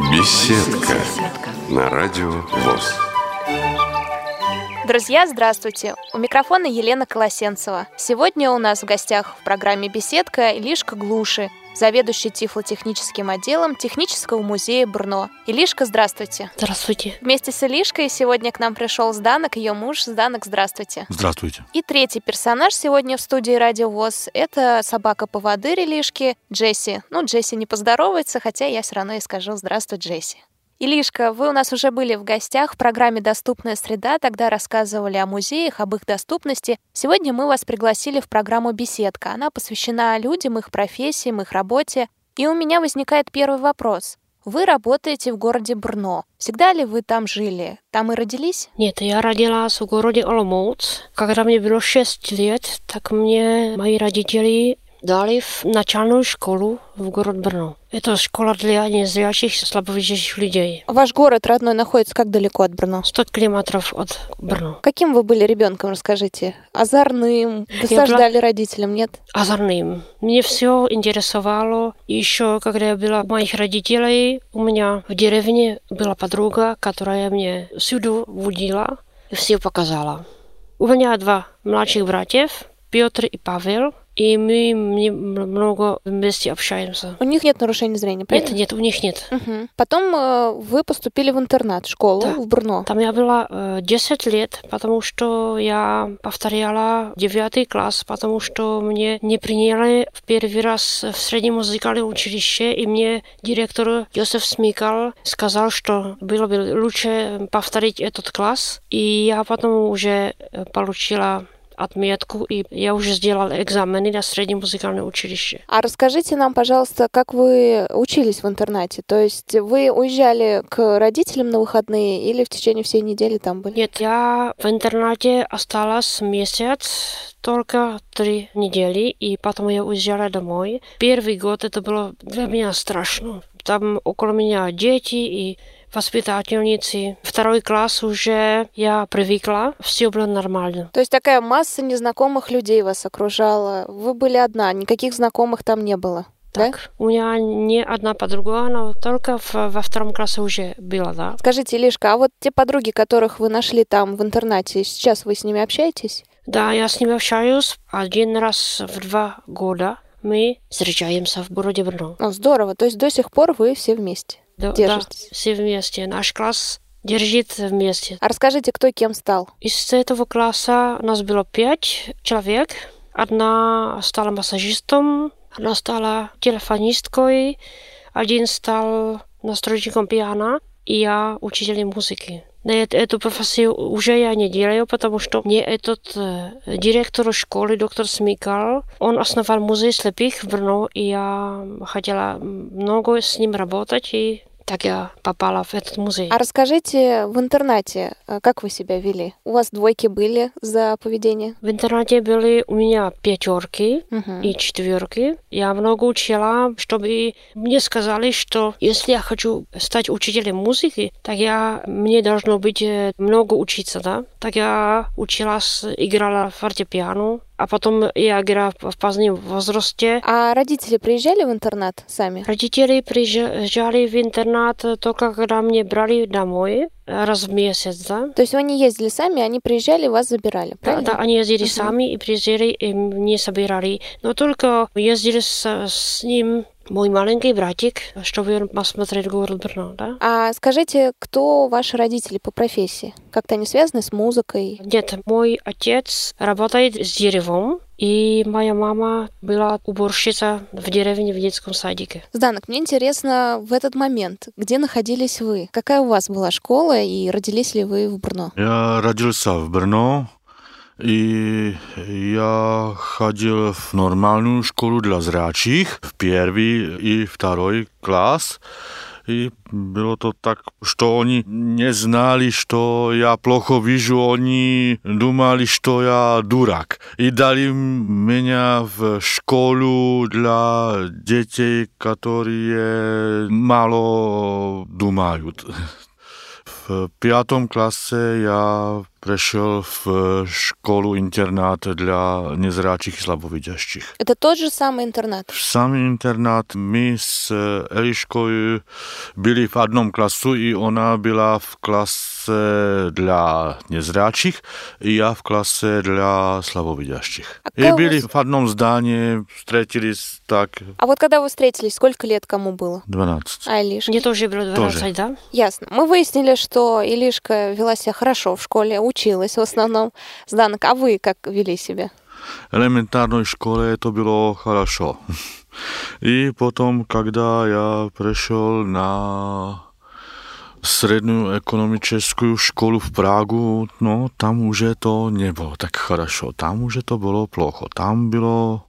Беседка на радио ВОЗ. Друзья, здравствуйте! У микрофона Елена Колосенцева. Сегодня у нас в гостях в программе «Беседка» Илишка Глуши, заведующий тифлотехническим отделом Технического музея Брно. Илишка, здравствуйте. Здравствуйте. Вместе с Илишкой сегодня к нам пришел Сданок, ее муж. Сданок, здравствуйте. Здравствуйте. И третий персонаж сегодня в студии Радио ВОЗ – это собака-поводырь Илишки Джесси. Ну, Джесси не поздоровается, хотя я все равно и скажу «Здравствуй, Джесси». Илишка, вы у нас уже были в гостях в программе «Доступная среда», тогда рассказывали о музеях, об их доступности. Сегодня мы вас пригласили в программу «Беседка». Она посвящена людям, их профессиям, их работе. И у меня возникает первый вопрос. Вы работаете в городе Брно. Всегда ли вы там жили? Там и родились? Нет, я родилась в городе Оломouc. Когда мне было 6 лет, так мне мои родители dali v начальную школу в город Брно. Это школа для незрячих, слабовидящих людей. Ваш город родной находится как далеко от Брно? 100 километров от Брно. Каким вы были ребенком, расскажите? Озорным? Досаждали была... родителям, нет? Озорным. Мне все интересовало. Еще, когда я была моих родителей, у меня в деревне была подруга, которая мне всюду водила и все показала. У меня два младших братьев, Петр и Павел. И мы много вместе общаемся. У них нет нарушений зрения, правильно? Нет, нет, у них нет. Угу. Потом э, вы поступили в интернат, в школу да. в Брно. Там я была э, 10 лет, потому что я повторяла 9 класс, потому что мне не приняли в первый раз в среднем музыкальном училище, и мне директор Йосеф Смикал сказал, что было бы лучше повторить этот класс. И я потом уже э, получила отметку, и я уже сделал экзамены на среднее музыкальное училище. А расскажите нам, пожалуйста, как вы учились в интернате? То есть вы уезжали к родителям на выходные или в течение всей недели там были? Нет, я в интернате осталась месяц, только три недели, и потом я уезжала домой. Первый год это было для меня страшно. Там около меня дети, и воспитательницы. Второй класс уже я привыкла, все было нормально. То есть такая масса незнакомых людей вас окружала. Вы были одна, никаких знакомых там не было? Так, да? у меня не одна подруга, она только в, во втором классе уже была, да. Скажите, Лишка, а вот те подруги, которых вы нашли там в интернате, сейчас вы с ними общаетесь? Да, я с ними общаюсь один раз в два года. Мы встречаемся в городе Брно. О, здорово. То есть до сих пор вы все вместе? Да, держитесь? Да, все вместе. Наш класс держится вместе. А расскажите, кто кем стал? Из этого класса у нас было пять человек. Одна стала массажистом, одна стала телефонисткой, один стал настройщиком пиано, и я учителем музыки. Нет, эту профессию уже я не делаю, потому что мне этот э, директор школы, доктор Смикал, он основал музей слепых в Брно, и я хотела много с ним работать, и так я попала в этот музей. А расскажите в интернате, э, как вы себя вели? У вас двойки были за поведение? В интернате были у меня пятерки угу. и четверки. Я много учила, чтобы мне сказали, что если я хочу стать учителем музыки, так я мне должно быть э, много учиться, да? Так я училась, играла в фортепиано, а потом я играла в позднем возрасте. А родители приезжали в интернат сами? Родители приезжали в интернат только когда мне брали домой раз в месяц, да. То есть не ездили сами, они приезжали, вас забирали, правильно? Да, да они ездили uh-huh. сами и приезжали, и не собирали. Но только ездили с, с ним мой маленький братик, чтобы он посмотрел город Брно, да? А скажите, кто ваши родители по профессии? Как-то они связаны с музыкой? Нет, мой отец работает с деревом, и моя мама была уборщица в деревне в детском садике. Зданок, мне интересно в этот момент, где находились вы? Какая у вас была школа и родились ли вы в Брно? Я родился в Брно, и я ходил в нормальную школу для зрячих в первый и второй класс. И bylo to tak, что они не знали, что я плохо вижу, они думали, что я дурак. И дали меня в школу для детей, которые мало думают. В пятом классе я пришел в школу-интернат для незрячих и слабовидящих. Это тот же самый интернат? В самый интернат мы с Элишкой были в одном классу, и она была в классе и я в классе для слабовидящих. А и как были вы- в одном здании, встретились так А вот когда вы встретились, сколько лет кому было? 12. А Илишке? Мне тоже было 12, Тоже. да? Ясно. Мы выяснили, что Илишка вела себя хорошо в школе, училась в основном. Зданок, а вы как вели себя? элементарной школе это было хорошо. И потом, когда я пришел на среднюю экономическую школу в Прагу, no, там уже то не было так хорошо, там уже to bylo плохо. Там bylo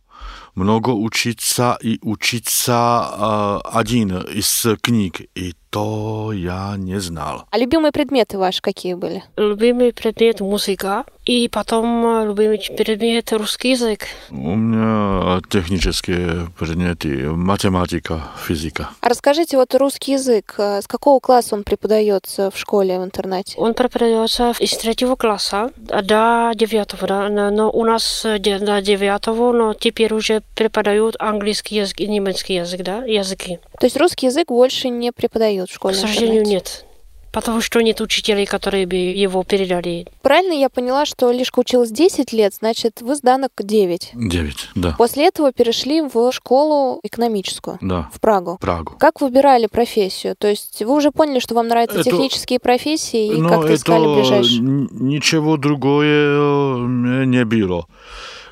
много учиться и учиться э, один из книг, и то я не знал. А любимые предметы ваши какие были? Любимый предмет музыка, и потом э, любимый предмет русский язык. У меня технические предметы, математика, физика. А расскажите, вот русский язык, э, с какого класса он преподается в школе, в интернате? Он преподается из третьего класса до девятого, да, но у нас э, до девятого, но теперь уже преподают английский язык и немецкий язык, да, языки. То есть русский язык больше не преподают в К школе? в сожалению, нет. Потому что нет учителей, которые бы его передали. Правильно я поняла, что Лишка училась 10 лет, значит, вы сданок 9. Девять, да. После этого перешли в школу экономическую Да, в Прагу. Прагу. Как выбирали профессию? То есть вы уже поняли, что вам нравятся Это- технические профессии и Но как-то искали ближайшие? ничего другое э, не было.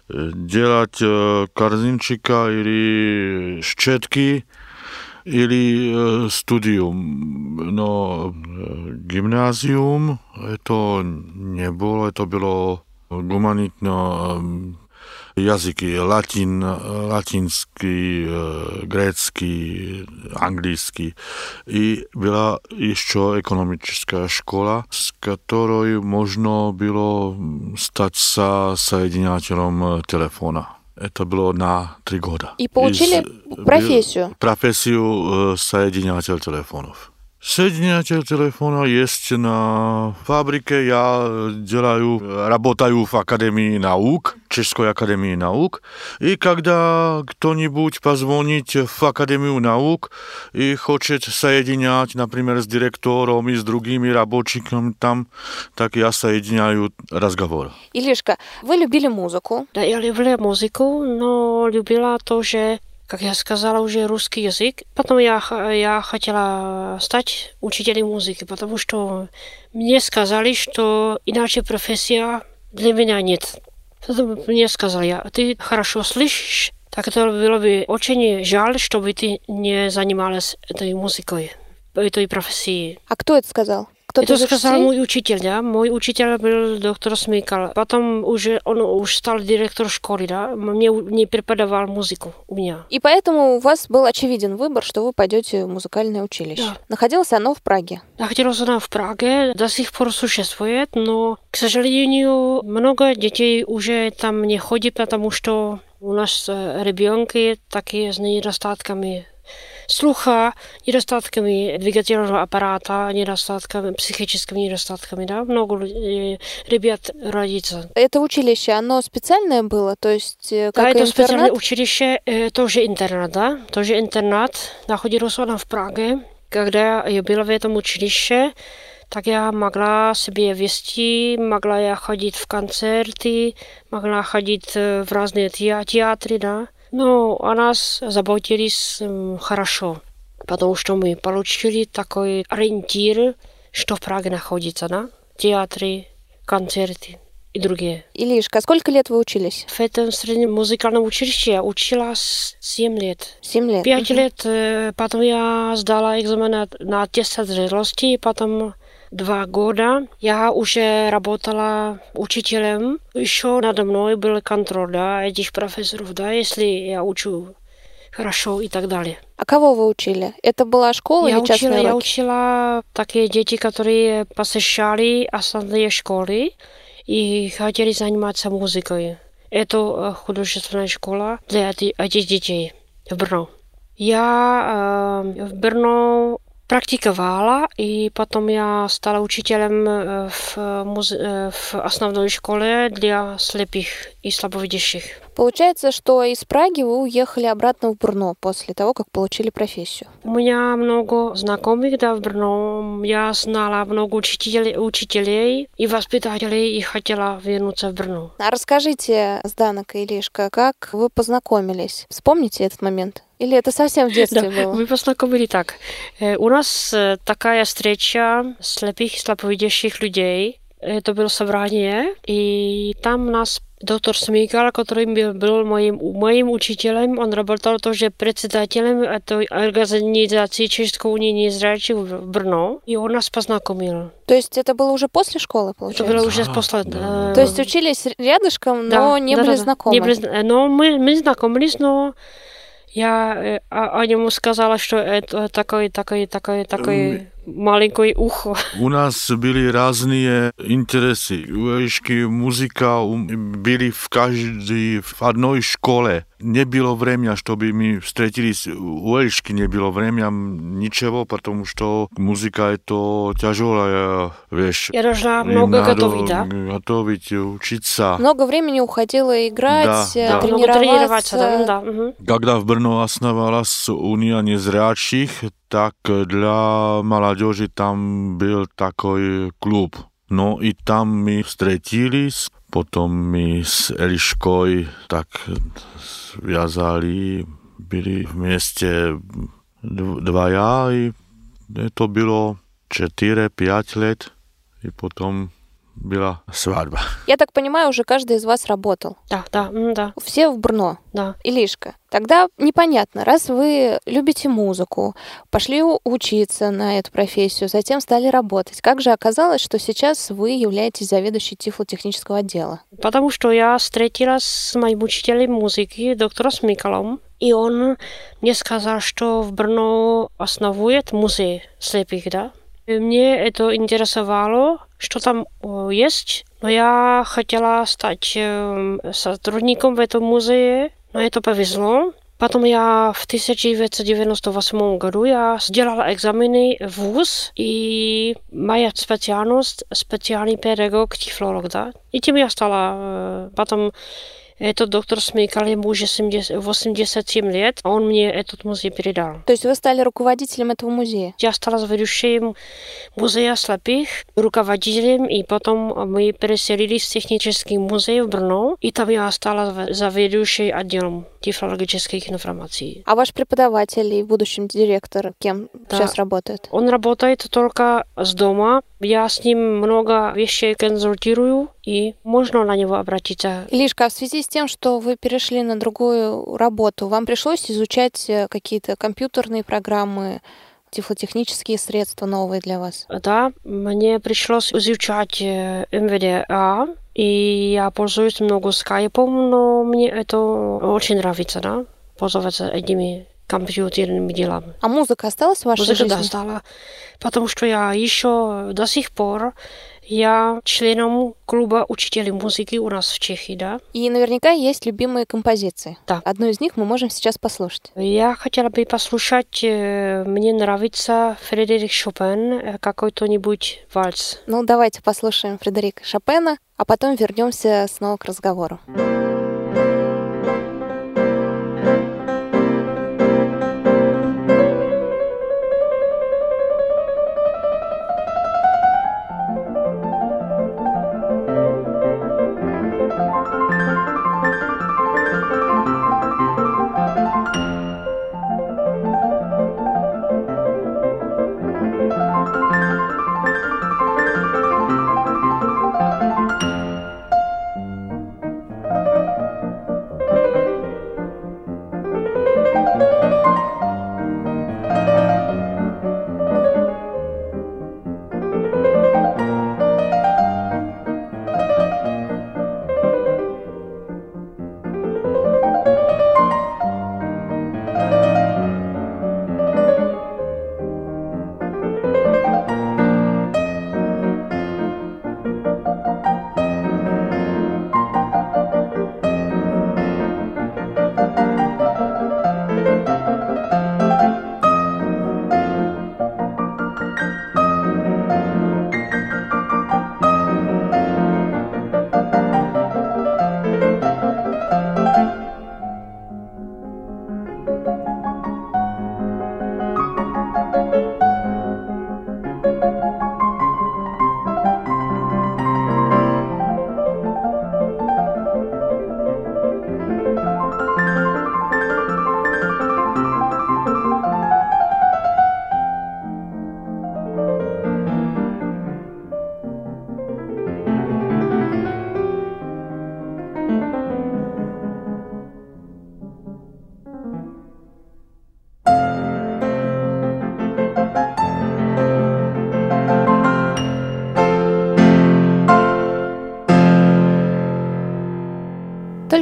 Э, Делать э, корзинчика или щетки ili e, studium. No, e, gymnázium e, to nebolo, to bylo humanitno jazyky, latin, latinský, grécky, anglický. I byla ještě ekonomická škola, s kterou možno bylo stať sa sajedinateľom telefona. Это было на три года. И получили Из- профессию? профессию соединитель телефонов. Соединитель телефона есть на фабрике. Я э, делаю, э, работаю в Академии наук, Чешской Академии наук. И когда кто-нибудь позвонит в Академию наук и хочет соединять, например, с директором и с другими рабочими там, так я соединяю разговор. Илишка, вы любили музыку. Да, я любила музыку, но любила тоже, как я сказала, уже русский язык. Потом я, х- я хотела стать учителем музыки, потому что мне сказали, что иначе профессия для меня нет. Потом мне сказали, «Я- ты хорошо слышишь, так это было бы очень жаль, чтобы ты не занималась этой музыкой, этой профессией. А кто это сказал? Кто-то Это сказал мой учитель, да. Мой учитель был доктор Смыкал. Потом уже он уж стал директор школы, да. Мне не преподавал музыку у меня. И поэтому у вас был очевиден выбор, что вы пойдете в музыкальное училище. Да. Находилось оно в Праге. Находилась она в Праге, до сих пор существует, но, к сожалению, много детей уже там не ходит, потому что у нас э, ребенки такие с недостатками слуха, недостатками двигательного аппарата, недостатками, психическими недостатками, да, много э, ребят родится. Это училище, оно специальное было? То есть, э, как да, и это специальное интернат? училище, э, тоже интернат, да, тоже интернат. Находилась она в Праге. Когда я была в этом училище, так я могла себе вести, могла я ходить в концерты, могла ходить э, в разные теа- театры, да. Но о нас заботились хорошо, потому что мы получили такой ориентир, что в Праге находится, да, театры, концерты и другие. Илишка, сколько лет вы учились? В этом среднем музыкальном училище училась 7 лет. Семь лет. Пять Мгм. лет, э, потом я сдала экзамен на, на тест зрелости, потом два года я уже работала учителем. Еще надо мной был контроль, да, этих профессоров, да, если я учу хорошо и так далее. А кого вы учили? Это была школа я или частные учила, я уроки? учила такие дети, которые посещали основные школы и хотели заниматься музыкой. Это э, художественная школа для эти- этих детей в Брно. Я э, в Брно praktikovala i potom já stala učitelem v, muze- в основной школе для слепых и слабовидящих. Получается, что из Праги вы уехали обратно в Брно после того, как получили профессию. У меня много знакомых да, в Брно. Я знала много учителей, учителей и воспитателей и хотела вернуться в Брно. А расскажите, Сданок и Илишка, как вы познакомились? Вспомните этот момент? Или это совсем в детстве да, было? Мы познакомились так. У нас такая встреча слепых и слабовидящих людей. Это было собрание, и там нас доктор Смикал, который был, моим, моим учителем, он работал тоже председателем этой организации Чешской унии незрячих в Брно, и он нас познакомил. То есть это было уже после школы, получается? Это было уже после. Да. То есть учились рядышком, но да, не да, были да, знакомы? Не но мы, мы знакомились, но я о нему сказала, что это такой, такой, такой, такой маленькое ухо. У нас были разные интересы. Уэльшки, музыка были в каждой, в одной школе. Не было времени, чтобы мы встретились. У Уэльшки не было времени ничего, потому что музыка это тяжелая вещь. Я должна много Надо готовить, да? готовить, учиться. Много времени уходило играть, Да, да. тренироваться. Много тренироваться, да, угу. Когда в Brno основалась Уния незрячих, tak dla mládeže tam byl taký klub. No i tam my stretili, potom my z Eliškoj tak zviazali, byli v meste dvaja i to bylo 4-5 let i potom была свадьба. Я так понимаю, уже каждый из вас работал. Да, да, да, Все в Брно. да. Илишка, тогда непонятно, раз вы любите музыку, пошли учиться на эту профессию, затем стали работать, как же оказалось, что сейчас вы являетесь заведующей тифлотехнического отдела? Потому что я встретилась с моим учителем музыки, доктором Смикалом, и он мне сказал, что в Брно основует музей слепых, да. И Мне это интересовало, что там э, есть, но я хотела стать э, сотрудником в этом музее, но это повезло. Потом я в 1998 году я сделала экзамены в ВУЗ, и моя специальность специальный педагог, тифлолог, да. И тем я стала. э, Потом этот доктор Смейкал, ему уже 70 87 лет, а он мне этот музей передал. То есть вы стали руководителем этого музея? Я стала заведующим музея слепых, руководителем, и потом мы переселились в технический музей в Брно, и там я стала заведующей отделом тифлологических информаций. А ваш преподаватель и в будущем директор кем Да. сейчас работает? Он работает только с дома. Я с ним много вещей консультирую, и можно на него обратиться. Илишка, а в связи с тем, что вы перешли на другую работу, вам пришлось изучать э, какие-то компьютерные программы, тифлотехнические средства новые для вас? Да, мне пришлось изучать э, МВДА, и я пользуюсь много скайпом, но мне это очень нравится, да, пользоваться этими компьютерными делами. А музыка осталась в вашей Музыка жизни? да, стала, потому что я еще до сих пор я членом клуба учителей музыки у нас в Чехии, да. И наверняка есть любимые композиции. Да. Одну из них мы можем сейчас послушать. Я хотела бы послушать, э, мне нравится Фредерик Шопен, э, какой-то-нибудь вальс. Ну, давайте послушаем Фредерика Шопена, а потом вернемся снова к разговору.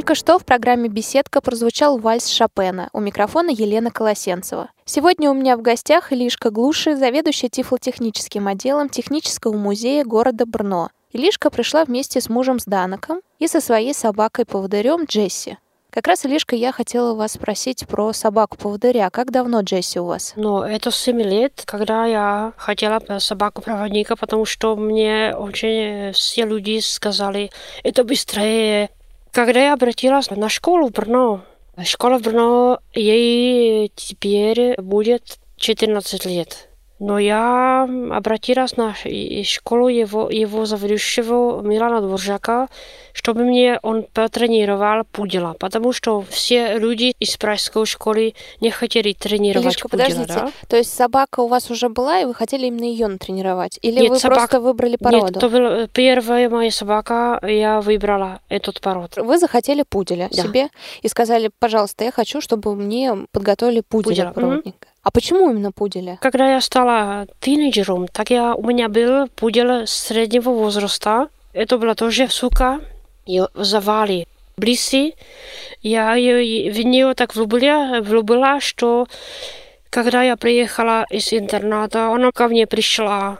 Только что в программе «Беседка» прозвучал вальс Шопена. У микрофона Елена Колосенцева. Сегодня у меня в гостях Илишка Глуши, заведующая тифлотехническим отделом Технического музея города Брно. Илишка пришла вместе с мужем Сданоком и со своей собакой-поводырем Джесси. Как раз, Илишка, я хотела вас спросить про собаку-поводыря. Как давно Джесси у вас? Ну, это 7 лет, когда я хотела собаку-проводника, потому что мне очень все люди сказали, это быстрее. Когда я обратилась на школу в Брно, школа в Брно, ей теперь будет 14 лет. Но я обратилась на школу его, его заведующего Милана Дворжака, чтобы мне он потренировал пудела, потому что все люди из прайской школы не хотели тренировать Илишка, пудела. подождите. Да? То есть собака у вас уже была, и вы хотели именно ее натренировать? Или Нет, вы собак- просто выбрали породу? Нет, это была первая моя собака, я выбрала этот пород. Вы захотели пуделя Да. себе и сказали, пожалуйста, я хочу, чтобы мне подготовили Пуделя, пуделя проводника. А почему именно пуделя? Когда я стала тинейджером, так я, у меня был пудел среднего возраста. Это была тоже сука. Ее звали Блиси. Я ее, в нее так влюбила, влюбила, что когда я приехала из интерната, она ко мне пришла.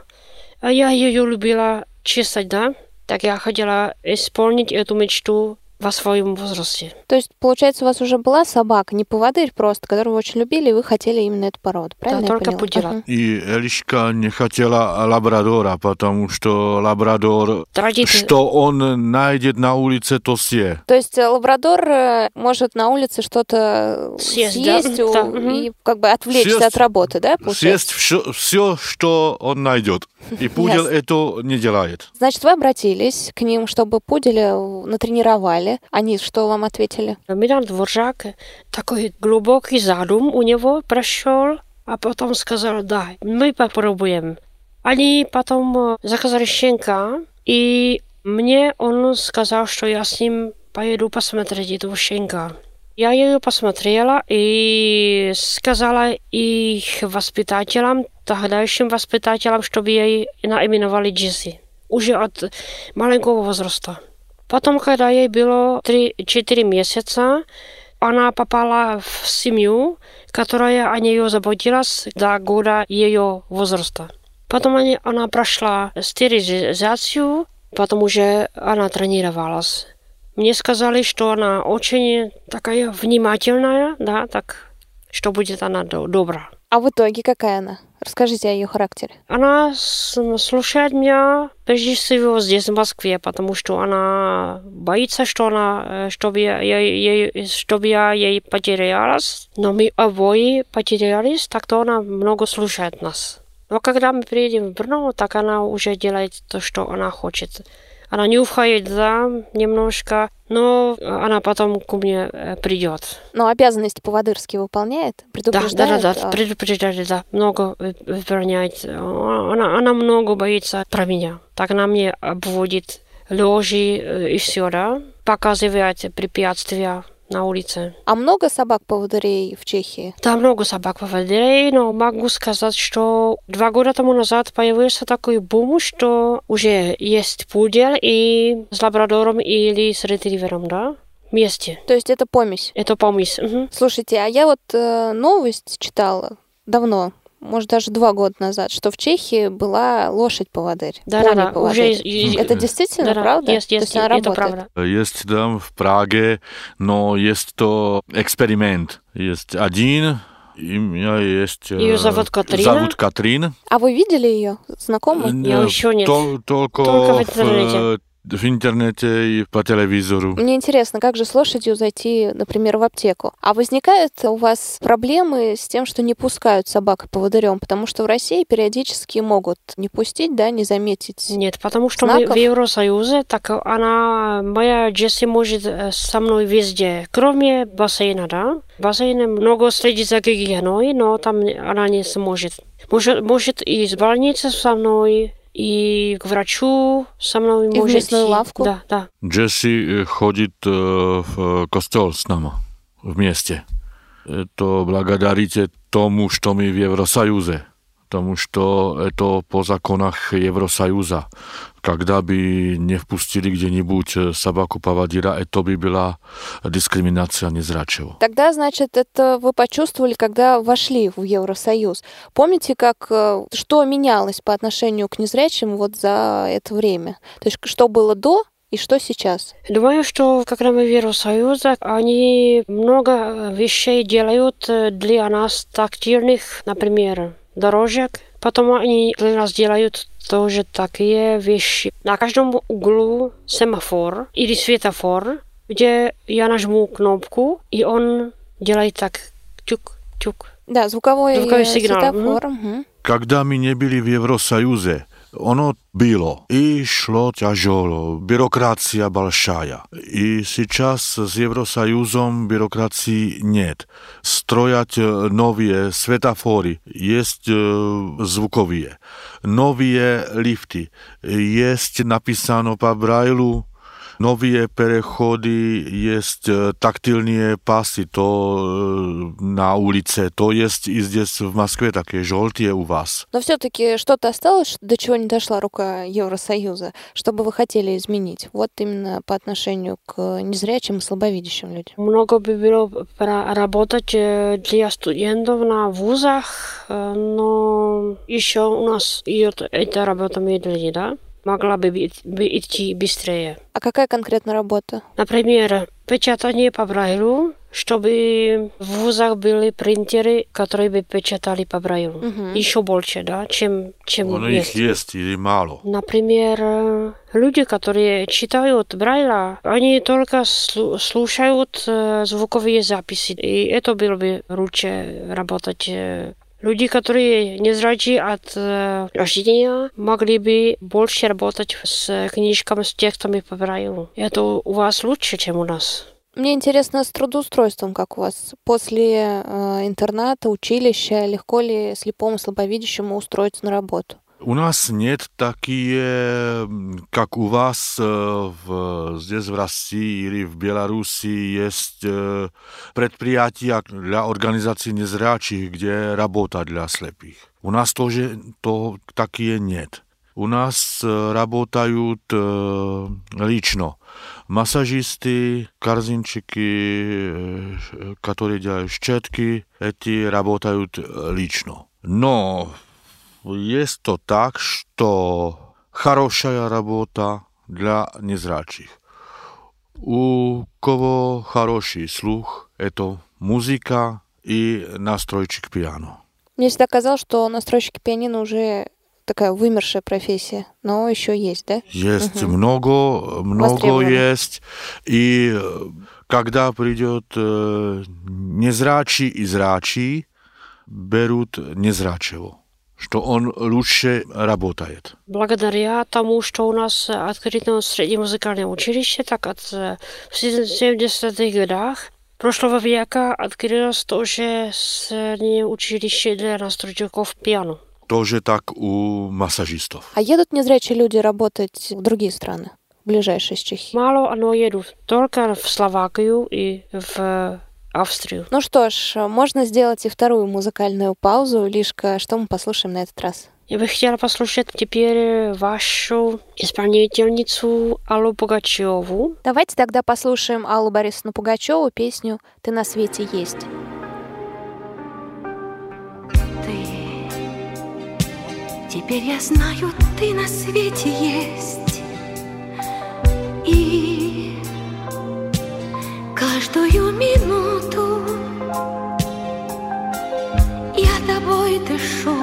А я ее любила чесать, да? Так я хотела исполнить эту мечту во своем возрасте. То есть, получается, у вас уже была собака, не поводырь просто, которую вы очень любили, и вы хотели именно эту породу, правильно я только пудела. Ага. И Элишка не хотела лабрадора, потому что лабрадор, Традиция. что он найдет на улице, то съест. То есть э, лабрадор э, может на улице что-то Съесть, съесть, да. у- Да, и как бы отвлечься Съесть- от работы, да, получается? Съест все, что он найдет. И пудель Ясно. это не делает. Значит, вы обратились к ним, чтобы пуделя натренировали. Они что вам ответили? Милан Дворжак такой глубокий задум у него прошел, а потом сказал, да, мы попробуем. Они потом э, заказали щенка, и мне он сказал, что я с ним поеду посмотреть этого щенка. Я ее посмотрела и сказала их воспитателям, тогдашним воспитателям, чтобы ей наименовали Джесси. Уже от маленького возраста. Потом, когда ей было 3-4 месяца, она попала в семью, которая о нее заботилась до года ее возраста. Потом они- она прошла стерилизацию, потом уже она тренировалась. Мне сказали, что она очень такая внимательная, да, так, что будет она до- добра. А в итоге какая она? Расскажите о ее характере. Она слушает меня прежде всего здесь, в Москве, потому что она боится, что она, э, чтобы я, я- чтобы я ей потерялась. Но мы обои потерялись, так то она много слушает нас. Но когда мы приедем в Брно, так она уже делает то, что она хочет. Она нюхает, да, немножко, но она потом ко мне э, придет. Но обязанности поводырские выполняет? Да, да, Предупреждает? да, да, а, предупреждает, да, много вы- выполняет. Она, она много боится про меня. Так она мне обводит ложи э, и все, да, показывает препятствия на улице. А много собак-поводырей в Чехии? Там много собак поводырей, но могу сказать, что два года тому назад появился такой бум, что уже есть пудель и с лабрадором или с ретривером, да, вместе. То есть это помесь? Это помесь. мгм. Слушайте, а я вот э, новость читала давно, может, даже два года назад, что в Чехии была лошадь-поводырь. Да-да-да, пони-поводырь. уже и- Это действительно Да-да, правда? Есть, То есть, есть это работает? правда. Есть там в Праге, но есть то эксперимент. Есть один, и у меня есть... э, Её зовут Катрина? Зовут Катрин. А вы видели ее? Знакомы? Я Э, еще нет. тол- только, Только в в, интернете. В интернете и по телевизору. Мне интересно, как же с лошадью зайти, например, в аптеку? А возникают у вас проблемы с тем, что не пускают собак поводырем? Потому что в России периодически могут не пустить, да, не заметить. Нет, потому что мы Знаков? в Евросоюзе, так она, моя Джесси может э, со мной везде, кроме бассейна, да? Бассейн много следит за гигиеной, но там она не сможет. Может, может и из больницы со мной, и к врачу со мной в может. мясную идти. лавку? Да, да. Джесси э, ходит э, в костел с нами вместе. Это благодарите тому, что мы в Евросоюзе. Потому что это по законах Евросоюза. Когда бы не впустили где-нибудь собаку-поводира, это бы была дискриминация незрячего. Тогда, значит, это вы почувствовали, когда вошли в Евросоюз. Помните, как что менялось по отношению к незрячим вот за это время? То есть что было до и что сейчас? Думаю, что как мы в Евросоюзе, они много вещей делают для нас тактильных, например, дорожек. Потом они для нас делают тоже такие вещи. На каждом углу семафор или светофор, где я нажму кнопку, и он делает так тюк-тюк. Да, звуковой, звуковой сигнал. светофор. Угу. Когда мы не были в Евросоюзе, ono bilo i šlo ťažolo, byrokracia большая. И сейчас с Евросоюзом бюрократии нет. Строят новые светофоры, есть звуковые, новые лифты, есть написано по Брайлу Novije переходы есть тактильные пасы, то на улице, то есть и здесь в Москве такие желтые у вас. Но все-таки что-то осталось, до чего не дошла рука Евросоюза, чтобы вы хотели изменить? Вот именно по отношению к незрячим и слабовидящим людям. Много бы было работать для студентов на вузах, но еще у нас идет эта работа медленнее, да? Могла бы идти быстрее. А какая конкретно работа? Например, печатание по Брайлю, чтобы в вузах были принтеры, которые бы печатали по Брайлю. Угу. Еще больше, да, чем, чем Он есть. их есть или мало? Например, люди, которые читают Брайля, они только слушают звуковые записи. И это было бы лучше работать Люди, которые не незрячие от э, рождения, могли бы больше работать с книжками, с текстами по Брайлю. Это у вас лучше, чем у нас. Мне интересно с трудоустройством, как у вас. После э, интерната, училища, легко ли слепому, слабовидящему устроиться на работу? У нас нет такие, как у вас в, здесь в России или в Беларуси есть предприятия для организации незрячих, где работа для слепых. У нас тоже то, такие нет. У нас работают лично массажисты, корзинчики, которые делают щетки, эти работают лично. Но есть то так, что хорошая работа для незрячих. У кого хороший слух, это музыка и настройщик пиано. Мне всегда казалось, что настройщики пианино уже такая вымершая профессия, но еще есть, да? Есть угу. много, много есть. И когда придет э, незрачий и зрачий, берут незрачего что он лучше работает. Благодаря тому, что у нас открыто среднее музыкальное училище, так от в 70-х годах прошлого века открылось тоже среднее училище для настройщиков пиано. Тоже так у массажистов. А едут незрячие люди работать в другие страны? ближайшие из Чехии? Мало, но едут только в Словакию и в Австрию. Ну что ж, можно сделать и вторую музыкальную паузу. Лишка, что мы послушаем на этот раз? Я бы хотела послушать теперь вашу исполнительницу Аллу Пугачеву. Давайте тогда послушаем Аллу Борисовну Пугачеву песню «Ты на свете есть». Ты, теперь я знаю, ты на свете есть. И каждую минуту. Я тобой дышу,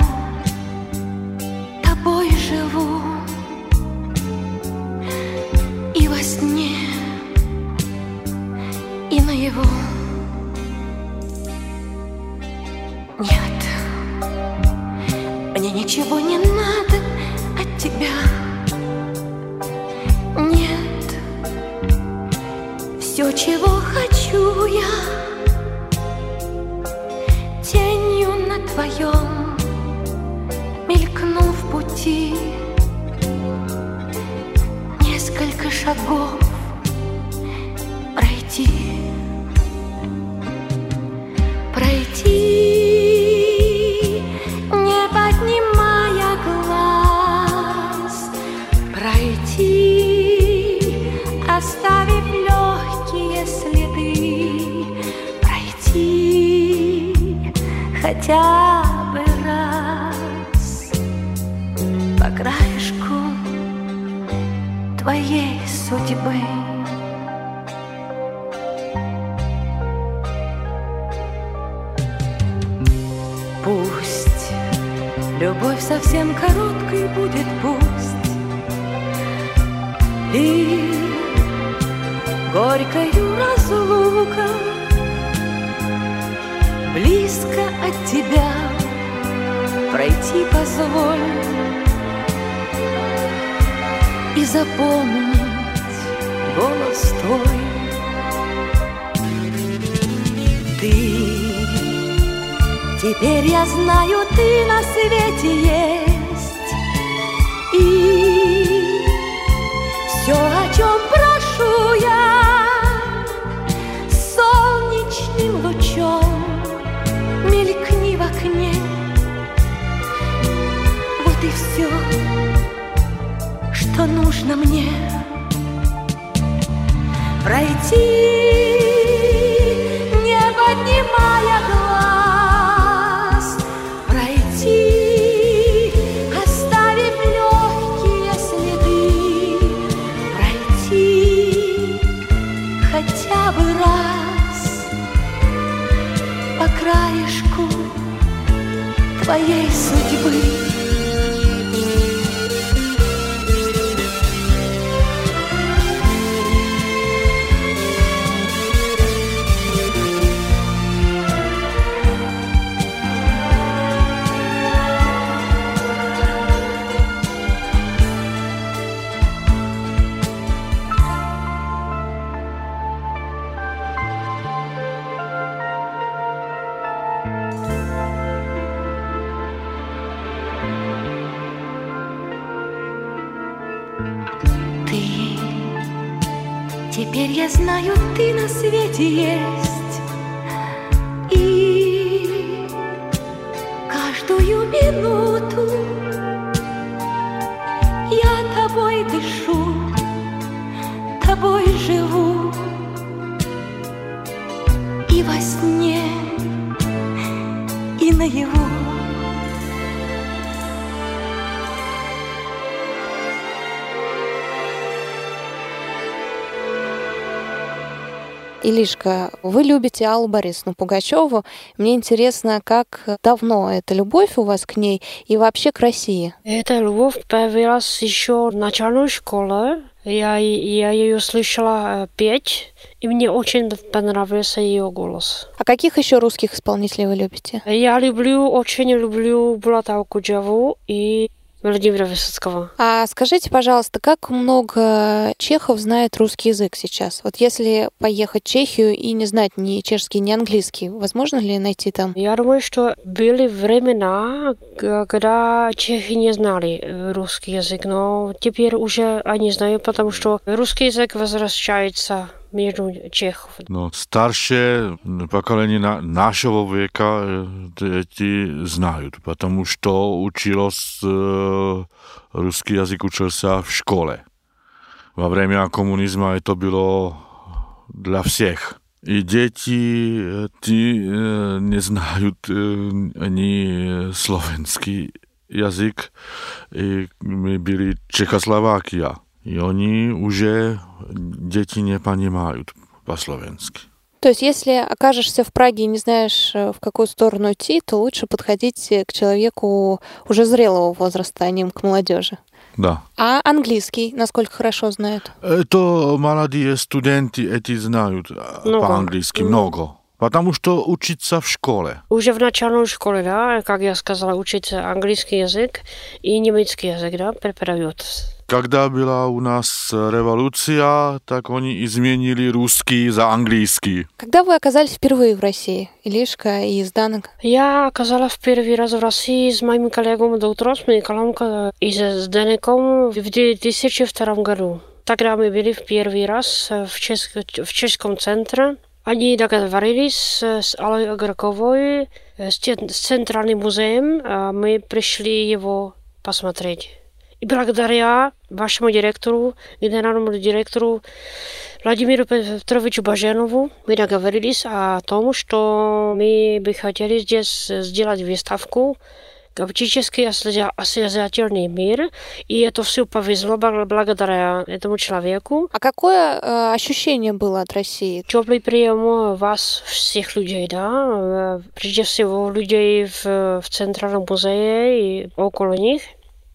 тобой живу. И во сне, и наяву. Нет, мне ничего не надо от тебя чего хочу я, Тенью на твоем мелькну в пути. Несколько шагов хотя бы раз по краешку твоей судьбы. Пусть любовь совсем короткой будет, пусть и горькою тебя пройти позволь и запомнить голос твой. Ты Теперь я знаю, ты на свете есть И все, о чем прошу я Все, что нужно мне. Пройти не поднимая глаз. Пройти, оставив легкие следы. Пройти хотя бы раз По краешку твоей Ты. Теперь я знаю, ты на свете есть. И каждую минуту Илишка, вы любите Аллу Борисовну Пугачеву. Мне интересно, как давно эта любовь у вас к ней и вообще к России? Эта любовь появилась еще в начальной школе. Я, я ее слышала э, петь, и мне очень понравился ее голос. А каких еще русских исполнителей вы любите? Я люблю, очень люблю Булата Куджаву и Владимира Высоцкого. А скажите, пожалуйста, как много чехов знает русский язык сейчас? Вот если поехать в Чехию и не знать ни чешский, ни английский, возможно ли найти там? Я думаю, что были времена, когда чехи не знали э, русский язык, но теперь уже они знают, потому что русский язык возвращается между чехов. No, старшее поколение на, нашего века э, эти знают, потому что училось, э, русский язык учился в школе. Во время коммунизма это было для всех. И дети э, ти э, не знают э, ни словенский язык. И мы были Чехословакия. И они уже, дети не понимают по-словенски. То есть, если окажешься в Праге и не знаешь, э, в какую сторону идти, то лучше подходить к человеку уже зрелого возраста, а не к молодежи. Да. А английский, насколько хорошо знают? Это молодые студенты эти знают а, Много. по-английски много. Потому что учиться в школе. Уже в начальной школе, да, как я сказала, учится английский язык и немецкий язык, да, преподают. Когда была у нас революция, так они изменили русский за английский. Когда вы оказались впервые в России, Илишка и Изданок? Я оказалась в первый раз в России с моим коллегом Смыкалом и с Денеком в 2002 году. Тогда мы были в первый раз в, чешск- в чешском центре. Они договорились с Аллой с, те- с Центральным музеем, а мы пришли его посмотреть. И благодаря вашему директору, генеральному директору Владимиру Петровичу Баженову мы договорились о том, что мы бы хотели здесь сделать выставку галактический осязательный мир, и это все повезло благодаря этому человеку. А какое э, ощущение было от России? Теплый прием вас, всех людей, да, прежде всего людей в, в Центральном музее и около них.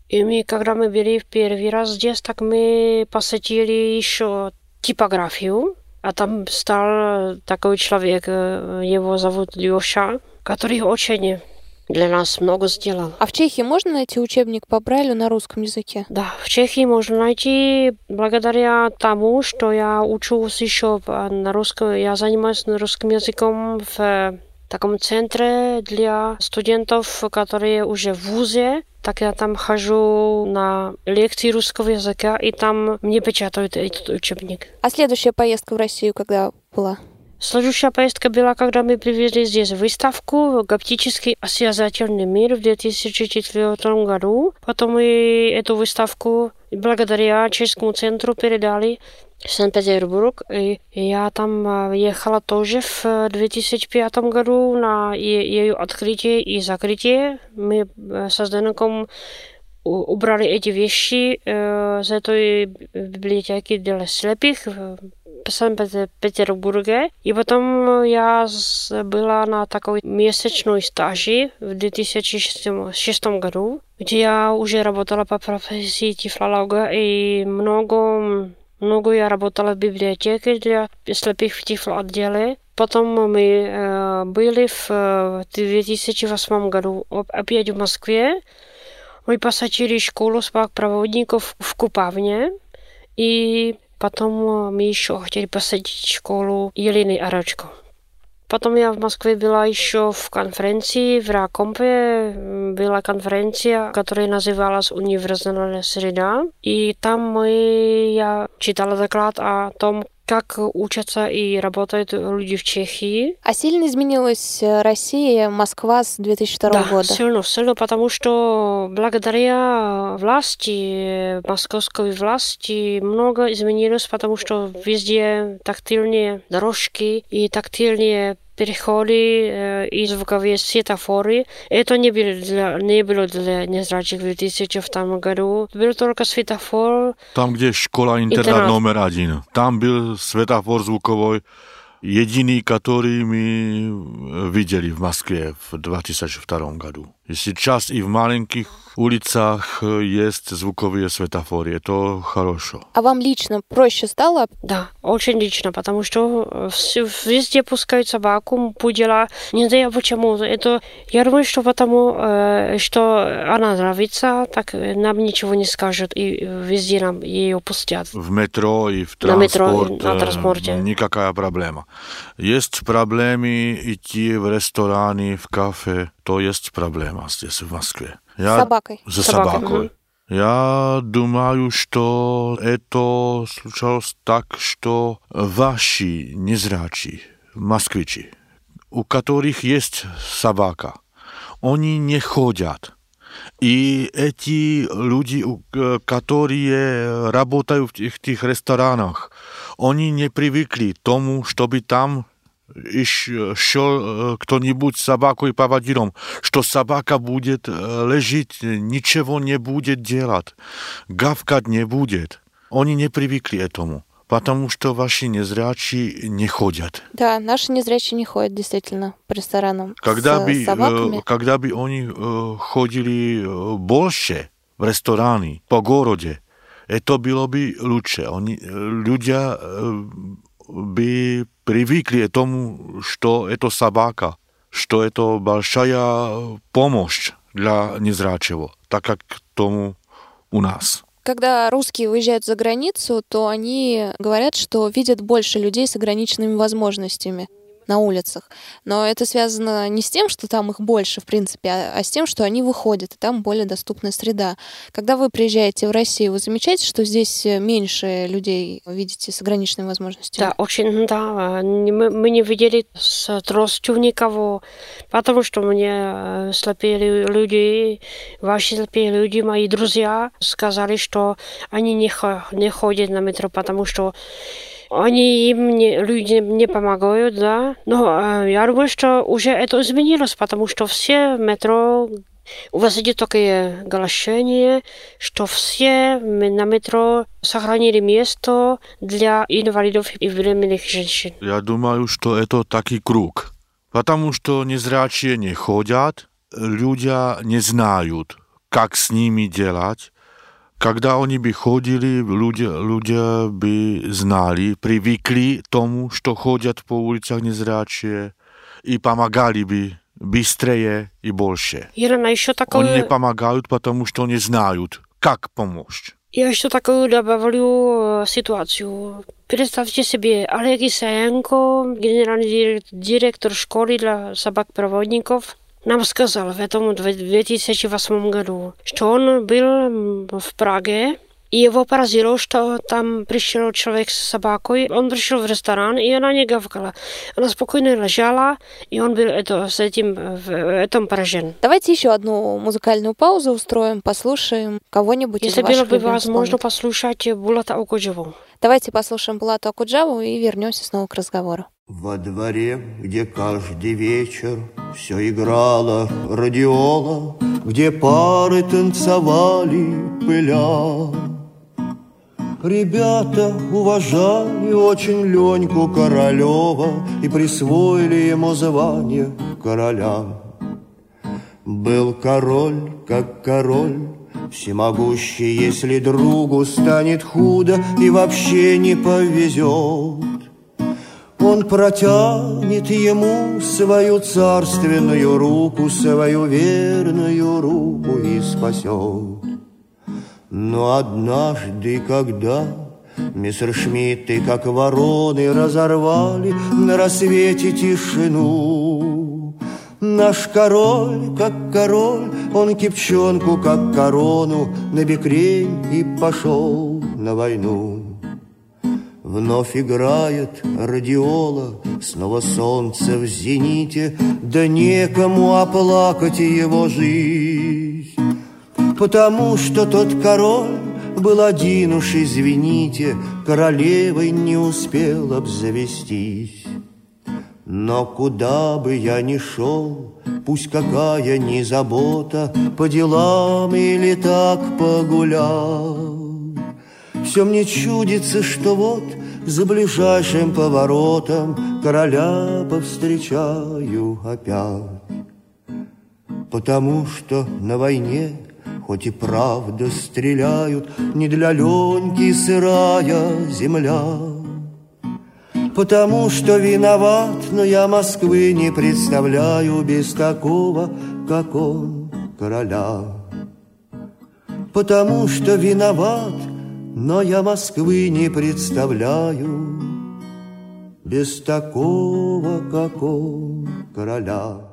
И мы, когда мы были в первый раз здесь, так мы посетили еще типографию, а там стал такой человек, его зовут Леша, который очень для нас много сделал. А в Чехии можно найти учебник по Брайлю на русском языке? Да, в Чехии можно найти благодаря тому, что я учусь еще на русском, я занимаюсь на русском языком в таком центре для студентов, которые уже в ВУЗе. Так я там хожу на лекции русского языка, и там мне печатают этот учебник. А следующая поездка в Россию когда была? Следующая поездка была, когда мы привезли здесь выставку «Гаптический осязательный мир» в 2004 году. Потом мы эту выставку благодаря Чешскому центру передали Санкт-Петербург. И я там ехала тоже в 2005 году на ее открытие и закрытие. Мы со Зdenekом убрали эти вещи э, с этой библиотеки для слепых в Санкт-Петербурге. И потом я была на такой месячной стаже в 2006 году, где я уже работала по профессии тифлолога и много много я работала в библиотеке для слепых в тифлоотделе. Потом мы э, были в 2008 году опять в Москве. Мы посетили школу проводников в Купавне. И Потом мы еще хотели посадить школу Елены Арочко. Потом я в Москве была еще в конференции в Ракомпе. Была конференция, которая называлась «Универсальная среда». И там мы, я читала доклад о том, как учатся и работают люди в Чехии. А сильно изменилась э, Россия, Москва с 2002 да, года? сильно, сильно, потому что благодаря власти, московской власти, много изменилось, потому что везде тактильные дорожки и тактильные переходы э, и звуковые светофоры. Это не было для, не было для незрячих в 2002 году. Был только светофор. Там, где школа интернат, интернат номер один. Там был светофор звуковой jediný, который мы видели в Москве в 2002 году. Сейчас и в маленьких улицах есть звуковые светофоры. Это хорошо. А вам лично проще стало? Да, очень лично, потому что везде пускают собаку, пудела. Не знаю почему. Это, я думаю, что потому, что она нравится, так нам ничего не скажут, и везде нам ее пустят. В метро и в транспорт, на метро, и на транспорте. никакая проблема. Есть проблемы идти в рестораны, в кафе. То есть проблема здесь в Москве. Я... С собакой. За собакой. собакой. Я думаю, что это случалось так, что ваши незрячие москвичи, у которых есть собака, они не ходят. И эти люди, которые работают в этих ресторанах, они не привыкли к тому, чтобы там шел кто-нибудь с собакой поводиром, что собака будет лежать, ничего не будет делать, гавкать не будет. Они не привыкли этому. Потому что ваши незрячие не ходят. Да, наши незрячие не ходят действительно по ресторанам когда с бы, собаками. Когда бы они ходили больше в рестораны по городе, это было бы лучше. Они, люди by привыкли к тому, что это собака, что это большая помощь для незрячего, так как тому у нас. Когда русские уезжают за границу, то они говорят, что видят больше людей с ограниченными возможностями. На улицах. Но это связано не с тем, что там их больше, в принципе, а, а с тем, что они выходят, и там более доступная среда. Когда вы приезжаете в Россию, вы замечаете, что здесь меньше людей видите с ограниченными возможностями? Да, очень, да. Мы, мы не видели с тростью никого, потому что мне э, слепые люди, ваши слепые люди, мои друзья сказали, что они не, не ходят на метро, потому что они им не, люди не помогают, да. Но э, я думаю, что уже это изменилось, потому что все метро у вас идет такое оглашение, что все на метро сохранили место для инвалидов и временных женщин. Я думаю, что это такой круг. Потому что незрячие не ходят, люди не знают, как с ними делать, когда они by chodili, ľudia, ľudia by znali, привыкли tomu, что ходят по улицах незрячие, и помогали бы быстрее и больше. Ирина, еще такое... Они не помогают, потому что не знают, как помочь. Я еще такую добавлю ситуацию. Представьте себе, Олег Исаенко, генеральный директор школы для собак-проводников, нам сказал в этом 2008 году, что он был в Праге, и его поразило, что там пришел человек с собакой. Он пришел в ресторан, и она не гавкала. Она спокойно лежала, и он был это, с этим в этом поражен. Давайте еще одну музыкальную паузу устроим, послушаем кого-нибудь Если из было бы возможно исполнителей. послушать Булата Окуджеву. Давайте послушаем Булату Акуджаву и вернемся снова к разговору. Во дворе, где каждый вечер все играла радиола, Где пары танцевали, пыля. Ребята уважали очень Леньку Королева И присвоили ему звание короля. Был король, как король, всемогущий, если другу станет худо и вообще не повезет. Он протянет ему свою царственную руку, свою верную руку и спасет. Но однажды, когда Мессершмитты, как вороны, разорвали на рассвете тишину, Наш король, как король, он кипчонку, как корону, на бекрень и пошел на войну. Вновь играет радиола, снова солнце в зените, Да некому оплакать его жизнь. Потому что тот король был один уж, извините, Королевой не успел обзавестись. Но куда бы я ни шел, пусть какая ни забота, По делам или так погулял, все мне чудится, что вот за ближайшим поворотом Короля повстречаю опять. Потому что на войне Хоть и правда стреляют Не для Леньки сырая земля. Потому что виноват, но я Москвы не представляю Без такого, как он, короля. Потому что виноват, но я Москвы не представляю Без такого, как он, короля.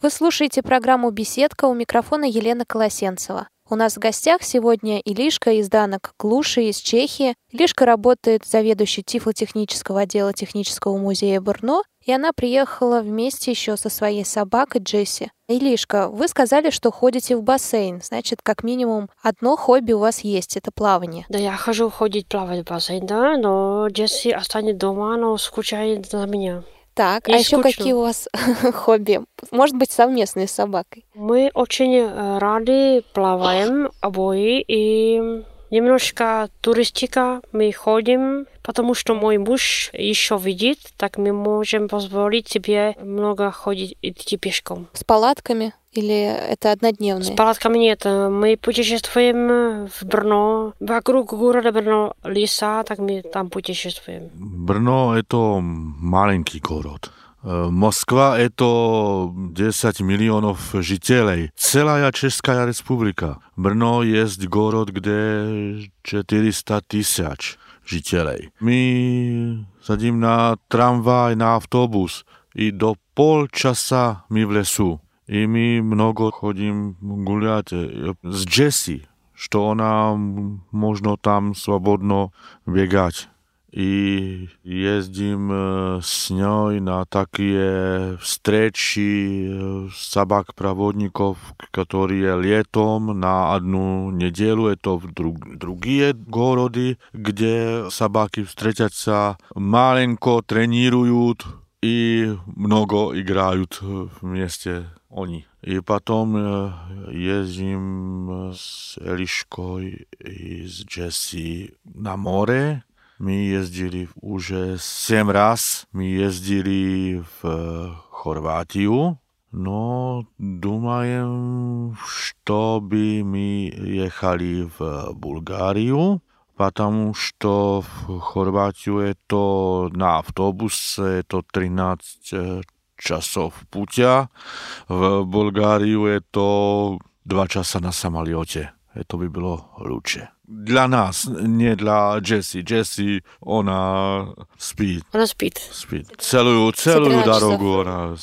Вы слушаете программу «Беседка» у микрофона Елена Колосенцева. У нас в гостях сегодня Илишка из Данок Глуши из Чехии. Илишка работает заведующей тифлотехнического отдела Технического музея Брно, и она приехала вместе еще со своей собакой Джесси. Илишка, вы сказали, что ходите в бассейн. Значит, как минимум одно хобби у вас есть — это плавание. Да, я хожу ходить плавать в бассейн, да, но Джесси останется дома, но скучает за меня. Так, Ей а еще скучно. какие у вас хобби? Может быть, совместные с собакой? Мы очень э, рады плаваем обои и немножко туристика мы ходим, потому что мой муж еще видит, так мы можем позволить себе много ходить идти пешком. С палатками? Или это С однодневные? палатками нет. Мы путешествуем в Брно, вокруг города Брно леса, так мы там путешествуем. Brno je to маленький город. Moskva je to 10 milionov žitelej. Celá je Česká republika. Brno je gorod, kde 400 tisíc žitelej. My sadím na tramvaj, na autobus i do pol časa mi v lesu. I my mnogo chodím guľať e, s Jessie, što ona možno tam svobodno biegať i jezdím e, s ňou na také vstreči e, sabak pravodníkov, ktorý je lietom na jednu nedelu, je to v dru- druhé gorody, kde sabáky vstreťať sa malenko trenírujú i mnogo igrajú v mieste oni. I potom e, jezdím s Eliškou i s Jessie na more, my jezdili už 7 raz, my jezdili v Chorvátiu, no думаем, что by my jechali v Bulgáriu, потому что в Хорватию это на автобусе это 13 часов путя, в Bulgáriu je to 2 časa na samoliote. To by bylo lúče Dla nás, nie dla Jessie. Jessie, ona спит. Она спит. Спит. Целую, целую дорогу она...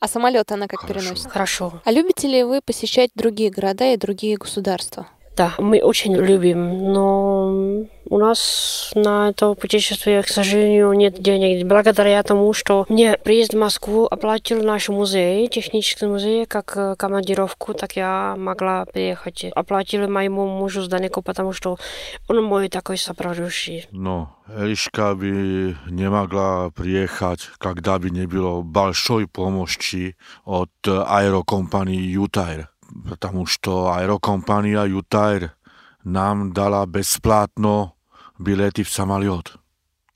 А самолет она как Хорошо. переносит? Хорошо. А любите ли вы посещать другие города и другие государства? Да, мы очень любим, но у нас на это путешествие, к сожалению, нет денег. Благодаря тому, что мне приезд в Москву оплатил наш музей, технический музей, как э, командировку, так я могла приехать. Оплатили моему мужу Зданику, потому что он мой такой сопровождающий. No, Eliška by nemagla priechať, когда by nebylo большой помощи od aerokompanii Utair. Потому что aerokompania Utair nám dala bezplatno bilety v samolет.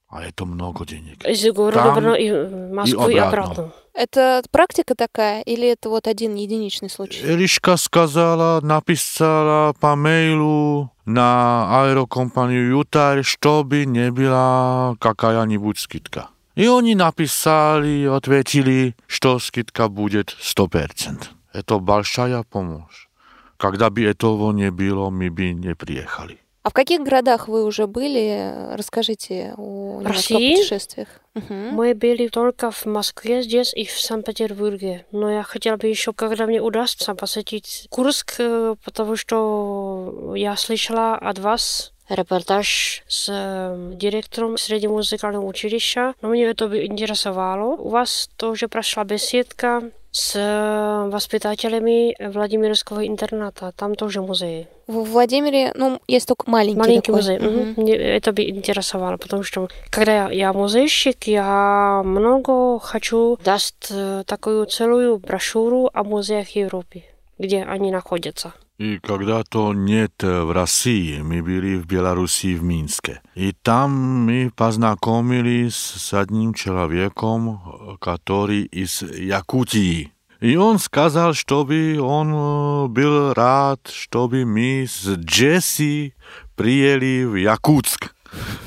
A je to mnogo денег. Из города Там Брно и в Москву и обратно. обратно. Это практика такая или это вот один единичный случай? Eliška сказала, написала по мейлу на аэрокомпанию Ютар, чтобы не была какая-нибудь скидка. И они написали, ответили, что скидка будет 100%. Это большая помощь. Когда бы этого не было, мы бы не приехали. А в каких городах вы уже были? Расскажите о России? путешествиях. Мы были только в Москве здесь и в Санкт-Петербурге. Но я хотела бы еще, когда мне удастся, посетить Курск, э, потому что я слышала от вас репортаж с э, директором среди музыкального училища. Но мне это бы интересовало. У вас тоже прошла беседка с воспитателями Владимирского интерната. Там тоже музей. В Владимире, ну, есть только маленький, Маленький такой. музей. Мгм. Мгм. Мне это бы интересовало, потому что когда я, я музейщик, я много хочу дать э, такую целую брошюру о музеях Европы, где они находятся. И когда-то нет э, в России, мы были в Беларуси, в Минске. И там мы познакомились с одним человеком, э, который из Якутии. И он сказал, чтобы он э, был рад, чтобы мы с Джесси приехали в Якутск.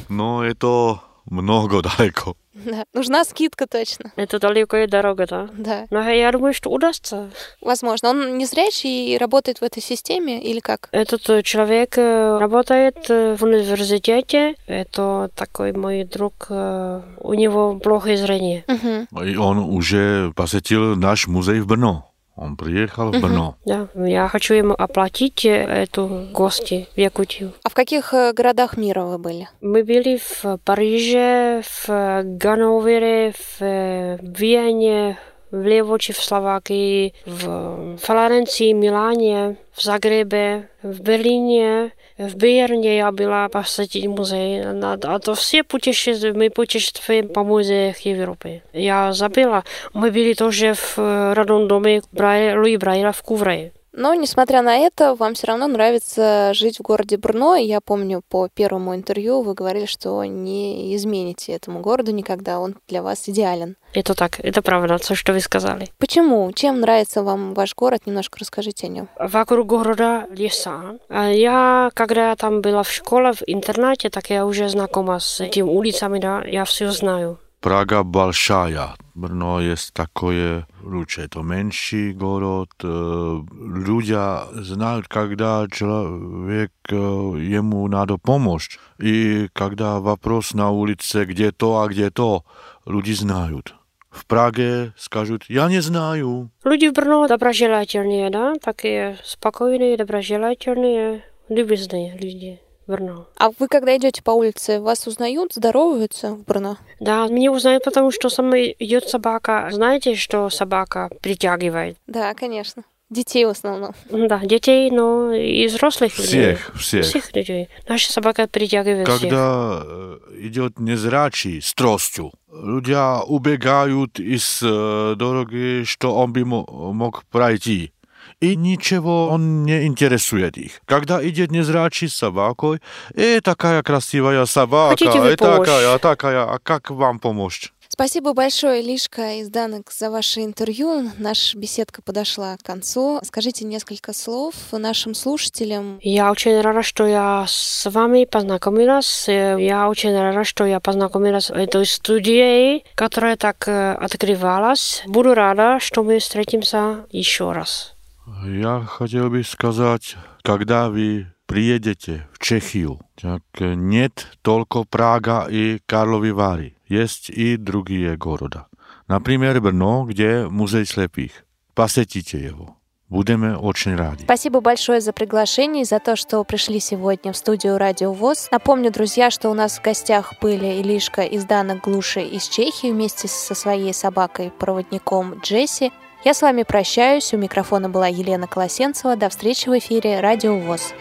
Но это много далеко. Да. Нужна скидка точно. Это далекая дорога, да? Да, Но я думаю, что удастся. возможно. Он не зрячий и работает в этой системе или как? Этот э, человек э, работает э, в университете. Это такой мой друг. У него плохое зрение. Мгм. И он уже посетил наш музей в Брно. Он приехал в Брно. Да, я хочу ему оплатить э, эту гости в Якутию. А в каких э, городах мира вы были? Мы были в Париже, в Ганновере, в э, Вене, в Левочи, в Словакии, в Флоренции, Милане, в Загребе, в Берлине, в Берне я была посетить музей. На- А то все путешествия, мы путешествуем по музеях Европы. Я забыла, мы были тоже в э, родном доме Брайля, Луи Брайля в Кувре. Но, несмотря на это, вам все равно нравится жить в городе Брно. Я помню, по первому интервью вы говорили, что не измените этому городу никогда. Он для вас идеален. Это так, это правда, то, что вы сказали. Почему? Чем нравится вам ваш город? Немножко расскажите о нем. вокруг города леса. А Я, когда там была в школе, в интернате, так я уже знакома с этими улицами, да, я все знаю. Прага большая, Brno jest такое, лучше это меньший город. Люди знают, когда человек ему надо помочь. И когда вопрос на улице, где то, а где то, люди знают. В Праге скажут, я не знаю. Люди в Brno доброжелательные, да? Такие спокойные, доброжелательные, любезные люди. Брно. А вы, когда идете по улице, вас узнают, здороваются в Брно? Да, меня узнают, потому что со мной идет собака. Знаете, что собака притягивает? Да, конечно. Детей в основном. Да, детей, но и взрослых всех, людей. Всех, Всех людей. Наша собака притягивает Когда всех. идет незрячий с тростью, люди убегают из дороги, что он бы мог пройти и ничего он не интересует их. Когда идет незрячий с собакой, и такая красивая собака, Хотите вы и такая, такая, а как вам помочь? Спасибо большое, Лишка из Данок, за ваше интервью. Наша беседка подошла к концу. Скажите несколько слов нашим слушателям. Я очень рада, что я с вами познакомилась. Я очень рада, что я познакомилась с этой студией, которая так открывалась. Буду рада, что мы встретимся еще раз. Я хотел бы сказать, когда вы приедете в Чехию, так нет только Прага и Карловы Вary. Есть и другие города. Например, Брно, где музей слепых. Посетите его. Будем очень рады. Спасибо большое за приглашение и за то, что пришли сегодня в студию Радио ВОЗ. Напомню, друзья, что у нас в гостях были Илишка из Дана Глуши из Чехии вместе со своей собакой-проводником Джесси. Я с вами прощаюсь. У микрофона была Елена Колосенцева. До встречи в эфире Радио ВОЗ.